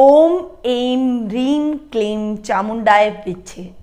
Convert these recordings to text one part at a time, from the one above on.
ओम M रीम क्लीम चामुंडाय विच्छे।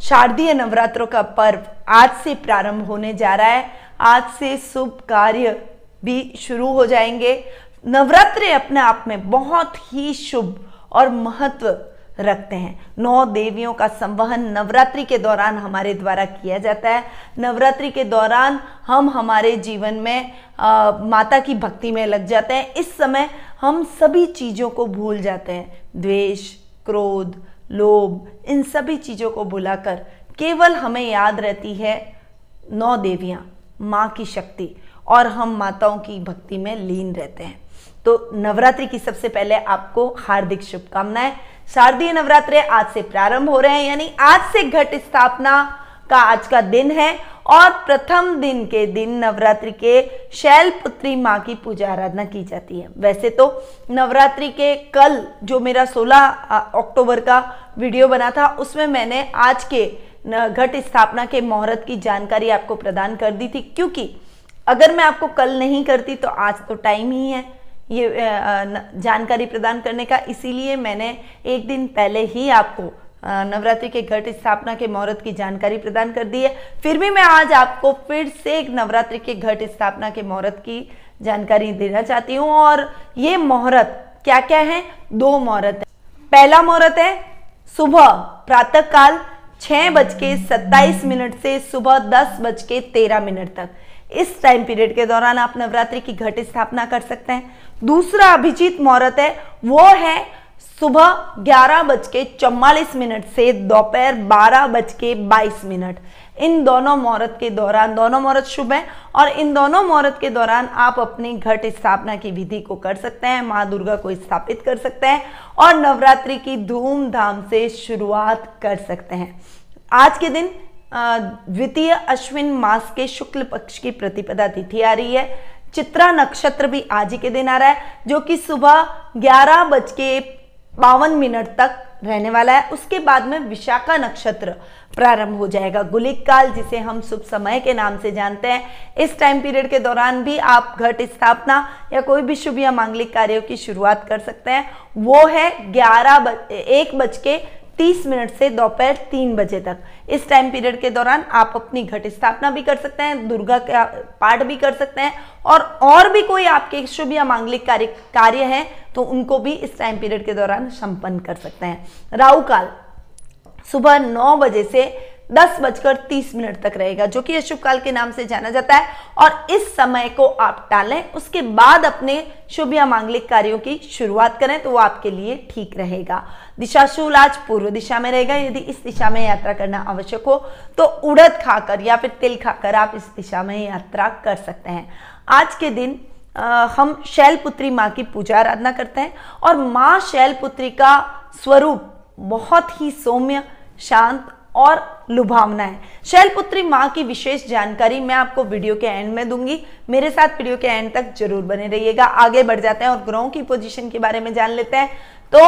शारदीय नवरात्रों का पर्व आज से प्रारंभ होने जा रहा है। आज से शुभ कार्य भी शुरू हो जाएँगे। नवरात्र अपने आप में बहुत ही शुभ और महत्व रखते हैं। नौ देवियों का संवहन नवरात्रि के दौरान हमारे द्वारा किया जाता है। नवरात्रि के दौरान हम हमारे जीवन में आ, माता की भक्ति में लग जाते हैं। इस समय हम सभी चीज़ों को भूल जाते हैं। द्वेष क्रोध लोभ इन सभी चीज़ों को भुलाकर। केवल हमें याद रहती है नौ देवियाँ माँ की शक्ति और हम माताओं की भक्ति में लीन रहते हैं। तो नवरात्रि की सबसे पहले आपको हार्दिक शुभकामनाएँ। शारदीय नवरात्रे आज से प्रारंभ हो रहे हैं, यानी आज से घट स्थापना का आज का दिन है और प्रथम दिन के दिन नवरात्रि के शैल पुत्री माँ की पूजा आराधना की जाती है। वैसे तो नवरात्रि के कल जो मेरा 16 अक्टूबर का वीडियो बना था, उसमें मैंने आज के घट स्थापना के मुहूर्त की जानकारी आपको प्रदान कर दी थी, क्योंकि अगर मैं आपको कल नहीं करती तो आज तो टाइम ही है। ये जानकारी प्रदान करने का। इसीलिए मैंने एक दिन पहले ही आपको नवरात्रि के घट स्थापना के मुहूर्त की जानकारी प्रदान कर दी है। फिर भी मैं आज आपको फिर से एक नवरात्रि के घट स्थापना के मुहूर्त की जानकारी देना चाहती हूँ। और ये मुहूर्त क्या क्या है? दो मुहूर्त पहला मुहूर्त है सुबह प्रातः काल छह बज के सत्ताईस मिनट से सुबह दस बज के तेरह मिनट तक। इस टाइम पीरियड के दौरान आप नवरात्रि की घट स्थापना कर सकते हैं। दूसरा अभिजीत मुहूर्त है, वो है सुबह ग्यारह बज के चौवालीस मिनट से दोपहर बारह बज के बाईस मिनट। इन दोनों मुहूर्त के दौरान, दोनों मुहूर्त शुभ हैं और इन दोनों मुहूर्त के दौरान आप अपनी घट स्थापना की विधि को कर सकते हैं, माँ दुर्गा को स्थापित कर सकते हैं और नवरात्रि की धूमधाम से शुरुआत कर सकते हैं। आज के दिन द्वितीय अश्विन मास के शुक्ल पक्ष की प्रतिपदा तिथि आ रही है। चित्रा नक्षत्र भी आज ही के दिन आ रहा है, जो कि सुबह ग्यारह बज के बावन मिनट तक रहने वाला है। उसके बाद में विशाखा नक्षत्र प्रारंभ हो जाएगा। गुलिक काल, जिसे हम शुभ समय के नाम से जानते हैं, इस टाइम पीरियड के दौरान भी आप घट स्थापना या कोई भी शुभ या मांगलिक कार्यों की शुरुआत कर सकते हैं। वो है ग्यारह बज एक बज के तीस मिनट से दोपहर तीन बजे तक। इस टाइम पीरियड के दौरान आप अपनी घट स्थापना भी कर सकते हैं, दुर्गा का पाठ भी कर सकते हैं और और भी कोई आपके शुभ या मांगलिक कार्य कार्य है तो उनको भी इस टाइम पीरियड के दौरान संपन्न कर सकते हैं। राहु काल सुबह नौ बजे से दस बजकर तीस मिनट तक रहेगा जो कि अशुभ काल के नाम से जाना जाता है। और इस समय को आप टालें उसके बाद अपने शुभ या मांगलिक कार्यों की शुरुआत करें तो वो आपके लिए ठीक रहेगा। दिशाशूल आज पूर्व दिशा में रहेगा यदि इस दिशा में यात्रा करना आवश्यक हो तो उड़द खाकर या फिर तिल खाकर आप इस दिशा में यात्रा कर सकते हैं। आज के दिन आ, हम शैलपुत्री माँ की पूजा आराधना करते हैं और माँ शैलपुत्री का स्वरूप बहुत ही सौम्य शांत और लुभावना है शैलपुत्री माँ की विशेष जानकारी मैं आपको वीडियो के एंड में दूँगी। मेरे साथ वीडियो के एंड तक ज़रूर बने रहिएगा। आगे बढ़ जाते हैं और ग्रहों की पोजीशन के बारे में जान लेते हैं। तो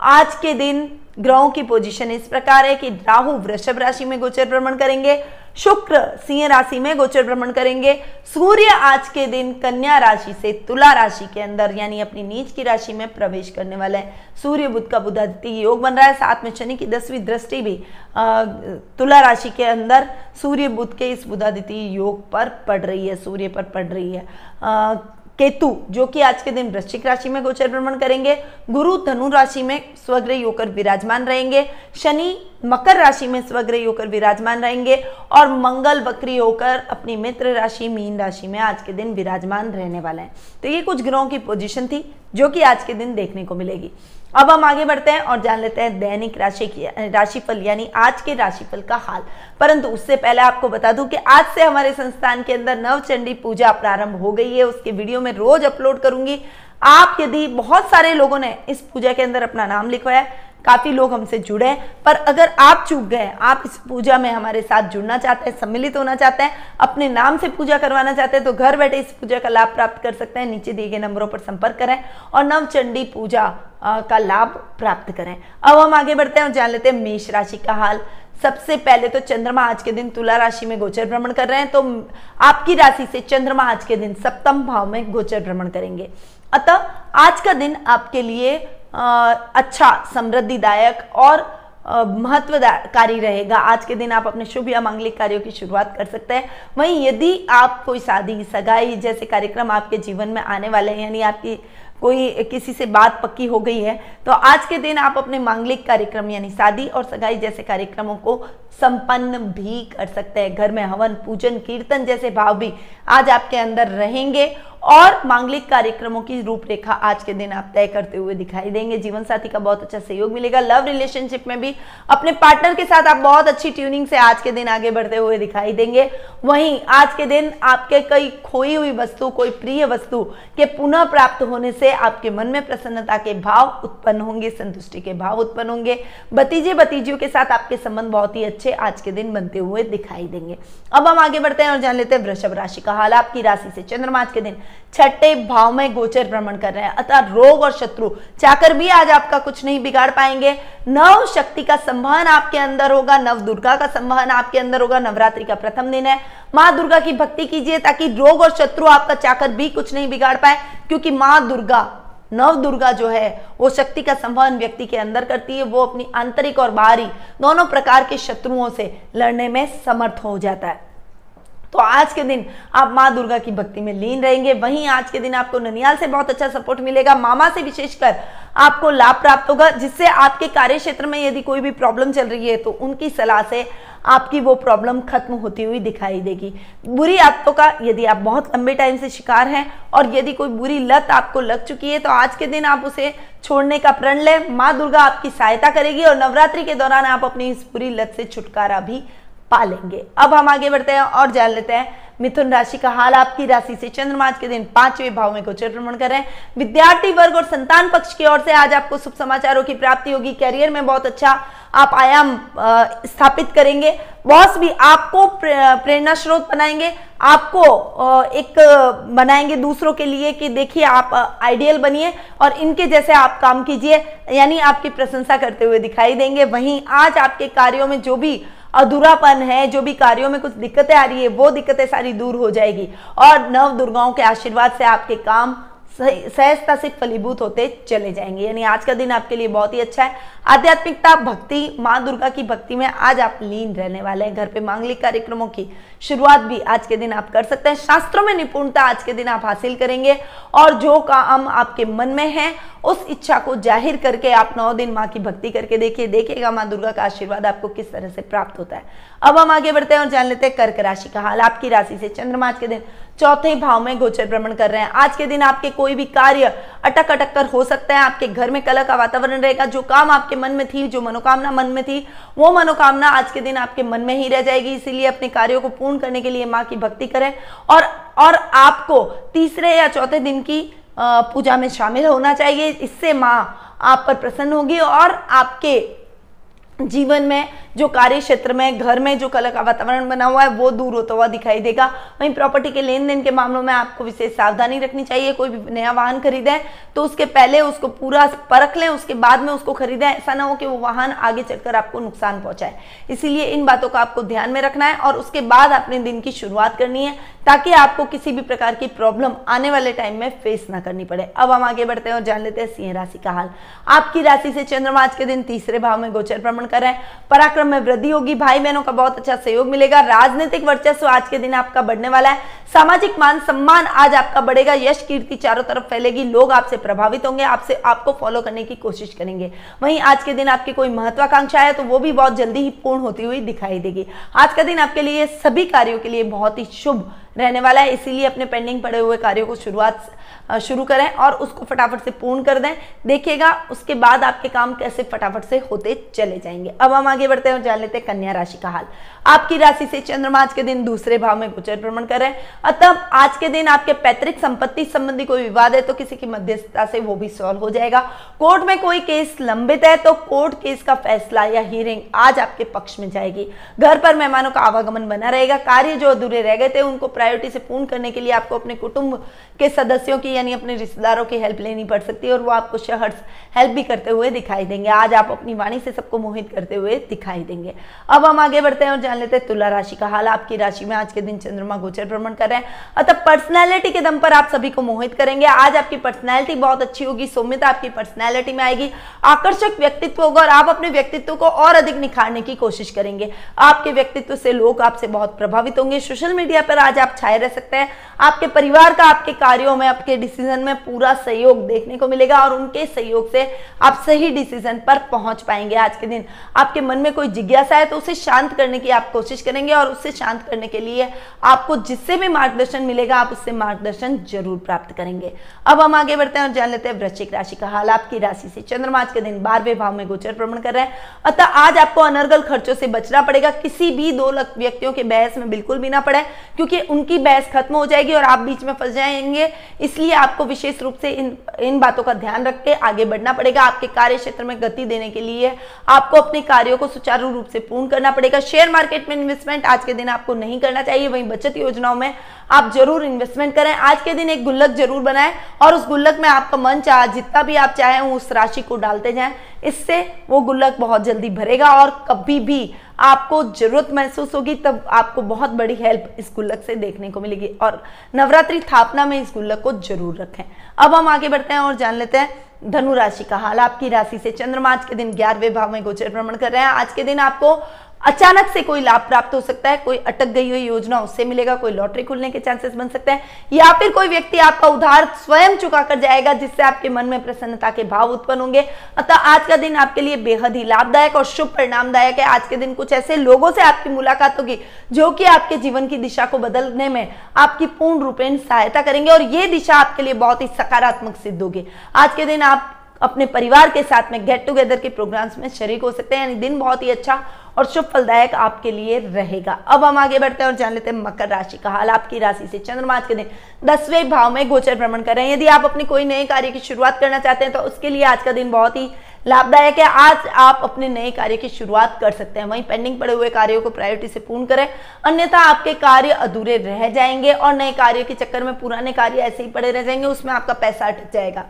आज के दिन ग्रहों की पोजीशन इस प्रकार है कि राहु वृषभ राशि में गोचर भ्रमण करेंगे। शुक्र सिंह राशि में गोचर भ्रमण करेंगे। सूर्य आज के दिन कन्या राशि से तुला राशि के अंदर, यानी अपनी नीच की राशि में प्रवेश करने वाले हैं। सूर्य बुद्ध का बुधादित्य योग बन रहा है। साथ में शनि की दसवीं दृष्टि भी तुला राशि के अंदर सूर्य बुद्ध के इस बुधादित्य योग पर पड़ रही है, सूर्य पर पड़ रही है। केतु, जो कि आज के दिन वृश्चिक राशि में गोचर भ्रमण करेंगे। गुरु, धनु राशि में स्वग्रह होकर विराजमान रहेंगे। शनि मकर राशि में स्वग्रह होकर विराजमान रहेंगे और मंगल बकरी होकर अपनी मित्र राशि, मीन राशि में आज के दिन विराजमान रहने वाले हैं। तो ये कुछ ग्रहों की पोजीशन थी, जो कि आज के दिन देखने को मिलेगी। अब हम आगे बढ़ते हैं और जान लेते हैं दैनिक राशि की, राशिफल, यानी आज के राशिफल का हाल। परंतु उससे पहले आपको बता दूँ कि आज से हमारे संस्थान के अंदर नवचंडी पूजा प्रारंभ हो गई है। उसके वीडियो में रोज अपलोड करूँगी। आप यदि बहुत सारे लोगों ने इस पूजा के अंदर अपना नाम लिखवाया काफ़ी लोग हमसे जुड़े हैं, पर अगर आप चूक गए आप इस पूजा में हमारे साथ जुड़ना चाहते हैं, सम्मिलित होना चाहते हैं, अपने नाम से पूजा करवाना चाहते हैं तो घर बैठे इस पूजा का लाभ प्राप्त कर सकते हैं। नीचे दिए गए नंबरों पर संपर्क करें और नवचंडी पूजा का लाभ प्राप्त करें। अब हम आगे बढ़ते हैं और जान लेते हैं मेष राशि का हाल। सबसे पहले तो चंद्रमा आज के दिन तुला राशि में गोचर भ्रमण कर रहे हैं तो आपकी राशि से चंद्रमा आज के दिन सप्तम भाव में गोचर भ्रमण करेंगे। अतः आज का दिन आपके लिए अच्छा समृद्धिदायक और महत्वकारी रहेगा। आज के दिन आप अपने शुभ या मांगलिक कार्यों की शुरुआत कर सकते हैं। वहीं यदि आप कोई शादी, सगाई जैसे कार्यक्रम आपके जीवन में आने वाले हैं, यानी आपकी कोई किसी से बात पक्की हो गई है तो आज के दिन आप अपने मांगलिक कार्यक्रम, यानी शादी और सगाई जैसे कार्यक्रमों को संपन्न भी कर सकते हैं। घर में हवन, पूजन, कीर्तन जैसे भाव भी आज आपके अंदर रहेंगे और मांगलिक कार्यक्रमों की रूपरेखा आज के दिन आप तय करते हुए दिखाई देंगे। जीवन साथी का बहुत अच्छा सहयोग मिलेगा। लव रिलेशनशिप में भी अपने पार्टनर के साथ आप बहुत अच्छी ट्यूनिंग से आज के दिन आगे बढ़ते हुए दिखाई देंगे। वहीं आज के दिन आपके कई खोई हुई वस्तु, कोई प्रिय वस्तु के पुनः प्राप्त होने से आपके मन में प्रसन्नता के भाव उत्पन्न होंगे, संतुष्टि के भाव उत्पन्न होंगे। भतीजे, भतीजियों के साथ आपके संबंध बहुत ही अच्छे आज के दिन बनते हुए दिखाई देंगे। अब हम आगे बढ़ते हैं और जान लेते हैं वृषभ राशि का हाल। आपकी राशि से चंद्रमा आज के दिन छठे भाव में गोचर भ्रमण कर रहे हैं। अतः रोग और शत्रु, चाकर भी आज आपका कुछ नहीं बिगाड़ पाएँगे। नव शक्ति का संवहन आपके अंदर होगा, नव दुर्गा का संवहन आपके अंदर होगा, नवरात्रि का प्रथम दिन है। माँ दुर्गा की भक्ति कीजिए ताकि रोग और शत्रु आपका चाकर भी कुछ नहीं बिगाड़ पाए, क्योंकि माँ दुर्गा, नव दुर्गा जो है, वो शक्ति का संवहन व्यक्ति के अंदर करती है, वो अपनी आंतरिक और बाहरी दोनों प्रकार के शत्रुओं से लड़ने में समर्थ हो जाता है। तो आज के दिन आप माँ दुर्गा की भक्ति में लीन रहेंगे। वहीं आज के दिन आपको ननियाल से बहुत अच्छा सपोर्ट मिलेगा। मामा से विशेषकर आपको लाभ प्राप्त होगा, जिससे आपके कार्य क्षेत्र में यदि कोई भी प्रॉब्लम चल रही है तो उनकी सलाह से आपकी वो प्रॉब्लम खत्म होती हुई दिखाई देगी। बुरी आदतों का यदि आप बहुत लंबे टाइम से शिकार हैं, और यदि कोई बुरी लत आपको लग चुकी है तो आज के दिन आप उसे छोड़ने का प्रण लें। माँ दुर्गा आपकी सहायता करेगी, और नवरात्रि के दौरान आप अपनी इस बुरी लत से छुटकारा भी पालेंगे। अब हम आगे बढ़ते हैं और जान लेते हैं, मिथुन राशि का हाल। आपकी राशि से चंद्रमा के दिन पाँचवें भाव में गोचर भ्रमण कर रहे हैं। विद्यार्थी वर्ग और संतान पक्ष की ओर से आज आपको शुभ समाचारों की प्राप्ति होगी। कैरियर में बहुत अच्छा आप आयाम स्थापित करेंगे। बॉस भी आपको प्रेरणा स्रोत बनाएँगे। आपको एक बनाएँगे दूसरों के लिए कि देखिए आप आइडियल बनिए और इनके जैसे आप काम कीजिए। यानी आपकी प्रशंसा करते हुए दिखाई देंगे। वहीं आज आपके कार्यों में जो भी अधूरापन है, जो भी कार्यों में कुछ दिक्कतें आ रही है, वो दिक्कतें सारी दूर हो जाएगी। और नव दुर्गाओं के आशीर्वाद से आपके काम सहजता से फलीभूत होते चले जाएँगे। यानी आज का दिन आपके लिए बहुत ही अच्छा है। आध्यात्मिकता, भक्ति, माँ दुर्गा की भक्ति में आज आप लीन रहने वाले हैं। घर पे मांगलिक कार्यक्रमों की शुरुआत भी आज के दिन आप कर सकते हैं। शास्त्रों में निपुणता आज के दिन आप हासिल करेंगे। और जो काम आपके मन में है, उस इच्छा को ज़ाहिर करके आप नौ दिन माँ की भक्ति करके देखिए। देखिएगा माँ दुर्गा का आशीर्वाद आपको किस तरह से प्राप्त होता है। अब हम आगे बढ़ते हैं और जान लेते हैं कर्क राशि का हाल। आपकी राशि से चंद्रमा आज के दिन चौथे भाव में गोचर भ्रमण कर रहे हैं। आज के दिन आपके कोई भी कार्य अटक अटक कर हो सकता है। आपके घर में कला का वातावरण रहेगा। जो काम आपके मन में थी, जो मनोकामना मन में थी, वो मनोकामना आज के दिन आपके मन में ही रह जाएगी। इसीलिए अपने कार्यों को पूर्ण करने के लिए माँ की भक्ति करें। और और आपको तीसरे या चौथे दिन की पूजा में शामिल होना चाहिए। इससे माँ आप पर प्रसन्न होगी और आपके जीवन में जो कार्य क्षेत्र में, घर में जो कला का वातावरण बना हुआ है, वो दूर होता हुआ दिखाई देगा। वहीं प्रॉपर्टी के लेन देन के मामलों में आपको विशेष सावधानी रखनी चाहिए। कोई भी नया वाहन खरीदें तो उसके पहले उसको पूरा परख लें, उसके बाद में उसको खरीदें। ऐसा ना हो कि वो वाहन आगे चलकर आपको नुकसान पहुँचाए। इसीलिए इन बातों का आपको ध्यान में रखना है और उसके बाद अपने दिन की शुरुआत करनी है, ताकि आपको किसी भी प्रकार की प्रॉब्लम आने वाले टाइम में फेस ना करनी पड़े। अब हम आगे बढ़ते हैं और जान लेते हैं सिंह राशि का हाल। आपकी राशि से चंद्रमा आज के दिन तीसरे भाव में गोचर भ्रमण कर रहे हैं। पराक्रम में वृद्धि होगी। भाई बहनों का बहुत अच्छा सहयोग मिलेगा। राजनीतिक वर्चस्व आज के दिन आपका बढ़ने वाला है। सामाजिक मान सम्मान आज आपका बढ़ेगा। यश कीर्ति चारों तरफ़ फैलेगी। लोग आपसे प्रभावित होंगे। आपसे आपको फॉलो करने की कोशिश करेंगे। वहीं आज के दिन आपकी कोई महत्वाकांक्षा है तो वो भी बहुत जल्दी ही पूर्ण होती हुई दिखाई देगी। आज का दिन आपके लिए सभी कार्यों के लिए बहुत ही शुभ रहने वाला है। इसीलिए अपने पेंडिंग पड़े हुए कार्यों को शुरुआत शुरू करें और उसको फटाफट से पूर्ण कर दें। देखिएगा, उसके बाद आपके काम कैसे फटाफट से होते चले जाएँगे। अब हम आगे बढ़ते हैं और जान लेते हैं कन्या राशि का हाल। आपकी राशि से चंद्रमा आज के दिन दूसरे भाव में गोचर भ्रमण कर रहे हैं। अतः आज के दिन आपके पैतृक संपत्ति संबंधी कोई विवाद है तो किसी की मध्यस्थता से वो भी सॉल्व हो जाएगा। कोर्ट में कोई केस लंबित है तो कोर्ट केस का फैसला या हियरिंग आज आपके पक्ष में जाएगी। घर पर मेहमानों का आवागमन बना रहेगा। कार्य जो अधूरे रह गए थे, उनको प्रायोरिटी से पूर्ण करने के लिए आपको अपने कुटुंब के सदस्यों की यानी अपने रिश्तेदारों की हेल्प लेनी पड़ सकती है और वो आपको शहर हेल्प भी करते हुए दिखाई देंगे। आज आप अपनी वाणी से सबको मोहित करते हुए दिखाई देंगे। अब हम आगे बढ़ते हैं और जान लेते हैं। तुला राशि का हाल आपकी राशि में आज के दिन चंद्रमा गोचर भ्रमण कर रहे हैं। अतः पर्सनैलिटी के दम पर आप सभी को मोहित करेंगे। आज आपकी पर्सनैलिटी बहुत अच्छी होगी। सौम्यता आपकी पर्सनैलिटी में आएगी। आकर्षक व्यक्तित्व होगा और आप अपने व्यक्तित्व को और अधिक निखारने की कोशिश करेंगे। आपके व्यक्तित्व से लोग आपसे बहुत प्रभावित होंगे। सोशल मीडिया पर आज आप छाए रह सकते हैं। आपके परिवार का, आपके कार्यों में, आपके डिसीज़न में पूरा सहयोग देखने को मिलेगा और उनके सहयोग से आप सही डिसीज़न पर पहुँच पाएँगे आज के दिन। आपके मन में कोई जिज्ञासा है तो उसे शांत करने की आप कोशिश करेंगे और उससे शांत करने के लिए आपको जिससे भी मार्गदर्शन मिलेगा, आप उससे मार्गदर्शन ज़रूर प्राप्त करेंगे। अब हम आगे बढ़ते हैं और जान लेते हैं वृश्चिक राशि का हाल। आपकी राशि से चंद्रमा आज के दिन बारहवें भाव में गोचर भ्रमण कर रहे हैं। अतः आज आपको अनर्गल खर्चों से बचना पड़ेगा। किसी भी दो व्यक्तियों के बहस में बिल्कुल भी ना पड़े, क्योंकि उनकी बहस खत्म हो जाएगी और आप बीच में फंस जाएँगे। इसलिए आपको विशेष रूप से इन इन बातों का ध्यान रख के आगे बढ़ना पड़ेगा। आपके कार्य क्षेत्र में गति देने के लिए आपको अपने कार्यों को सुचारू रूप से पूर्ण करना पड़ेगा। शेयर मार्केट में इन्वेस्टमेंट आज के दिन आपको नहीं करना चाहिए, वहीं बचत योजनाओं में आप ज़रूर इन्वेस्टमेंट करें। आज के दिन एक गुल्लक ज़रूर बनाएँ और उस गुल्लक में आपका मन चाह, जितना भी आप चाहें उस राशि को डालते जाएँ। इससे वो गुल्लक बहुत जल्दी भरेगा और कभी भी आपको ज़रूरत महसूस होगी, तब आपको बहुत बड़ी हेल्प इस गुल्लक से देखने को मिलेगी। और नवरात्रि स्थापना में इस गुल्लक को ज़रूर रखें। अब हम आगे बढ़ते हैं और जान लेते हैं धनु राशि का हाल। आपकी राशि से चंद्रमा आज के दिन ग्यारहवें भाव में गोचर भ्रमण कर रहे हैं। आज के दिन आपको अचानक से कोई लाभ प्राप्त हो सकता है, कोई अटक गई हुई योजना उससे मिलेगा, कोई लॉटरी खुलने के चांसेस बन सकते हैं, या फिर कोई व्यक्ति आपका उधार स्वयं चुका कर जाएगा, जिससे आपके मन में प्रसन्नता के भाव उत्पन्न होंगे। अतः आज का दिन आपके लिए बेहद ही लाभदायक और शुभ परिणामदायक है। आज के दिन कुछ ऐसे लोगों से आपकी मुलाकात होगी, जो कि आपके जीवन की दिशा को बदलने में आपकी पूर्ण रूपेण सहायता करेंगे, और ये दिशा आपके लिए बहुत ही सकारात्मक सिद्ध होगी। आज के दिन आप अपने परिवार के साथ में गेट टुगेदर के प्रोग्राम्स में शरीक हो सकते हैं। यानी दिन बहुत ही अच्छा और शुभ फलदायक आपके लिए रहेगा। अब हम आगे बढ़ते हैं और जान लेते हैं मकर राशि का हाल। आपकी राशि से चंद्रमा के दिन दसवें भाव में गोचर भ्रमण कर रहे हैं। यदि आप अपने कोई नए कार्य की शुरुआत करना चाहते हैं तो उसके लिए आज का दिन बहुत ही लाभदायक है। आज आप अपने नए कार्य की शुरुआत कर सकते हैं। वहीं पेंडिंग पड़े हुए कार्यों को प्रायोरिटी से पूर्ण करें। अन्यथा आपके कार्य अधूरे रह जाएँगे और नए कार्य के चक्कर में पुराने कार्य ऐसे ही पड़े रह जाएँगे, उसमें आपका पैसा अटक जाएगा।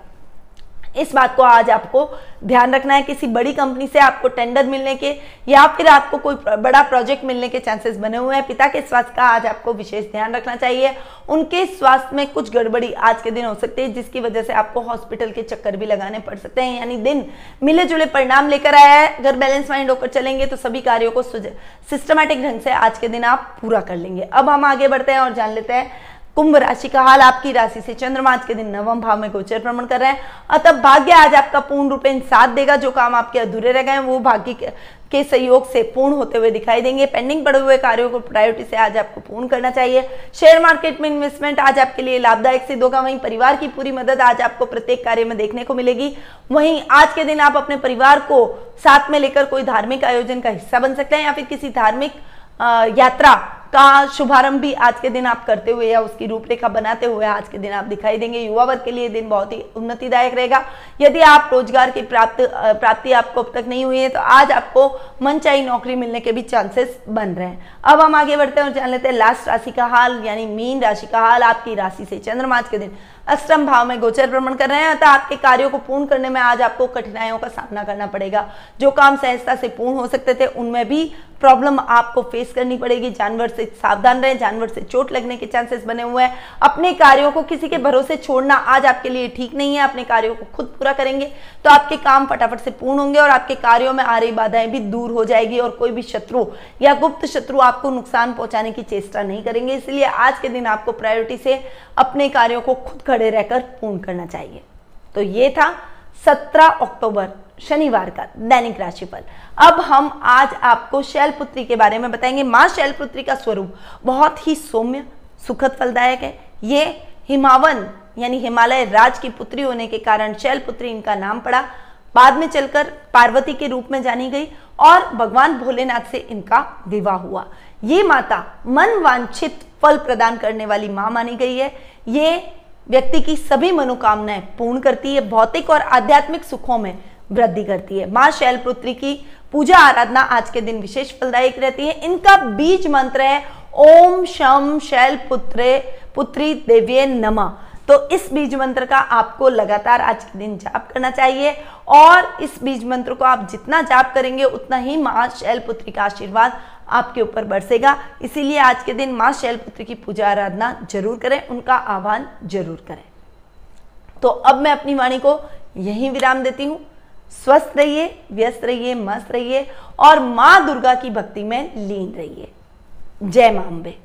इस बात को आज आपको ध्यान रखना है, किसी बड़ी कंपनी से आपको टेंडर मिलने के या फिर आपको कोई बड़ा प्रोजेक्ट मिलने के चांसेस बने हुए हैं। पिता के स्वास्थ्य का आज आपको विशेष ध्यान रखना चाहिए। उनके स्वास्थ्य में कुछ गड़बड़ी आज के दिन हो सकती है, जिसकी वजह से आपको हॉस्पिटल के चक्कर भी लगाने पड़ सकते हैं। यानी दिन मिले जुले परिणाम लेकर आया है। अगर बैलेंस माइंड होकर चलेंगे तो सभी कार्यों को सिस्टमेटिक ढंग से आज के दिन आप पूरा कर लेंगे। अब हम आगे बढ़ते हैं और जान लेते हैं कुंभ राशि का हाल आपकी राशि से चंद्रमा आज के दिन नवम भाव में गोचर भ्रमण कर रहे हैं। अतः भाग्य आज आपका पूर्ण रूप साथ देगा, जो काम आपके अधूरे रह गए वो भाग्य के सहयोग से पूर्ण होते हुए दिखाई देंगे। पेंडिंग पड़े हुए कार्यों को प्रायोरिटी से आज आपको पूर्ण करना चाहिए। शेयर मार्केट में इन्वेस्टमेंट आज आपके लिए लाभदायक सिद्ध होगा। वहीं परिवार की पूरी मदद आज आपको प्रत्येक कार्य में देखने को मिलेगी। वहीं आज के दिन आप अपने परिवार को साथ में लेकर कोई धार्मिक आयोजन का हिस्सा बन सकते हैं या फिर किसी धार्मिक यात्रा का शुभारंभ भी आज के दिन आप करते हुए या उसकी रूपरेखा बनाते हुए आज के दिन आप दिखाई देंगे। युवा वर्ग के लिए दिन बहुत ही उन्नतिदायक रहेगा। यदि आप रोज़गार की प्राप्त प्राप्ति आपको अब तक नहीं हुई है तो आज आपको मनचाही नौकरी मिलने के भी चांसेस बन रहे हैं। अब हम आगे बढ़ते हैं और जान लेते हैं लास्ट राशि का हाल, यानी मीन राशि का हाल। आपकी राशि से चंद्रमा आज के दिन अष्टम भाव में गोचर भ्रमण कर रहे हैं, अतः आपके कार्यों को पूर्ण करने में आज आपको कठिनाइयों का सामना करना पड़ेगा। जो काम सहजता से पूर्ण हो सकते थे, उनमें भी प्रॉब्लम आपको फेस करनी पड़ेगी। जानवर से सावधान रहें, जानवर से चोट लगने के चांसेस बने हुए हैं। अपने कार्यों को किसी के भरोसे छोड़ना आज आपके लिए ठीक नहीं है। अपने कार्यों को खुद पूरा करेंगे तो आपके काम फटाफट से पूर्ण होंगे और आपके कार्यों में आ रही बाधाएँ भी दूर हो जाएगी और कोई भी शत्रु या गुप्त शत्रु आपको नुकसान पहुँचाने की चेष्टा नहीं करेंगे। इसलिए आज के दिन आपको प्रायोरिटी से अपने कार्यों को खुद खड़े रहकर पूर्ण करना चाहिए। तो ये था सत्रह अक्टूबर शनिवार का दैनिक राशिफल। अब हम आज आपको शैलपुत्री के बारे में बताएँगे। माँ शैलपुत्री का स्वरूप बहुत ही सौम्य, सुखद, फलदायक है। ये हिमावन, यानी हिमालय राज की पुत्री होने के कारण शैलपुत्री इनका नाम पड़ा। बाद में चलकर पार्वती के रूप में जानी गई और भगवान भोलेनाथ से इनका विवाह हुआ। ये माता मन वांछित फल प्रदान करने वाली माँ मानी गई है। ये व्यक्ति की सभी मनोकामनाएँ पूर्ण करती है। भौतिक और आध्यात्मिक सुखों में वृद्धि करती है। माँ शैलपुत्री की पूजा आराधना आज के दिन विशेष फलदायक रहती है। इनका बीज मंत्र है, ओम शम शैल पुत्रे पुत्री देव्य नमा। तो इस बीज मंत्र का आपको लगातार आज के दिन जाप करना चाहिए और इस बीज मंत्र को आप जितना जाप करेंगे, उतना ही माँ शैलपुत्री का आशीर्वाद आपके ऊपर बरसेगा। इसीलिए आज के दिन माँ शैलपुत्री की पूजा आराधना ज़रूर करें, उनका आह्वान ज़रूर करें। तो अब मैं अपनी वाणी को यहीं विराम देती हूँ। स्वस्थ रहिए, व्यस्त रहिए, मस्त रहिए और माँ दुर्गा की भक्ति में लीन रहिए। जय माँ अम्बे।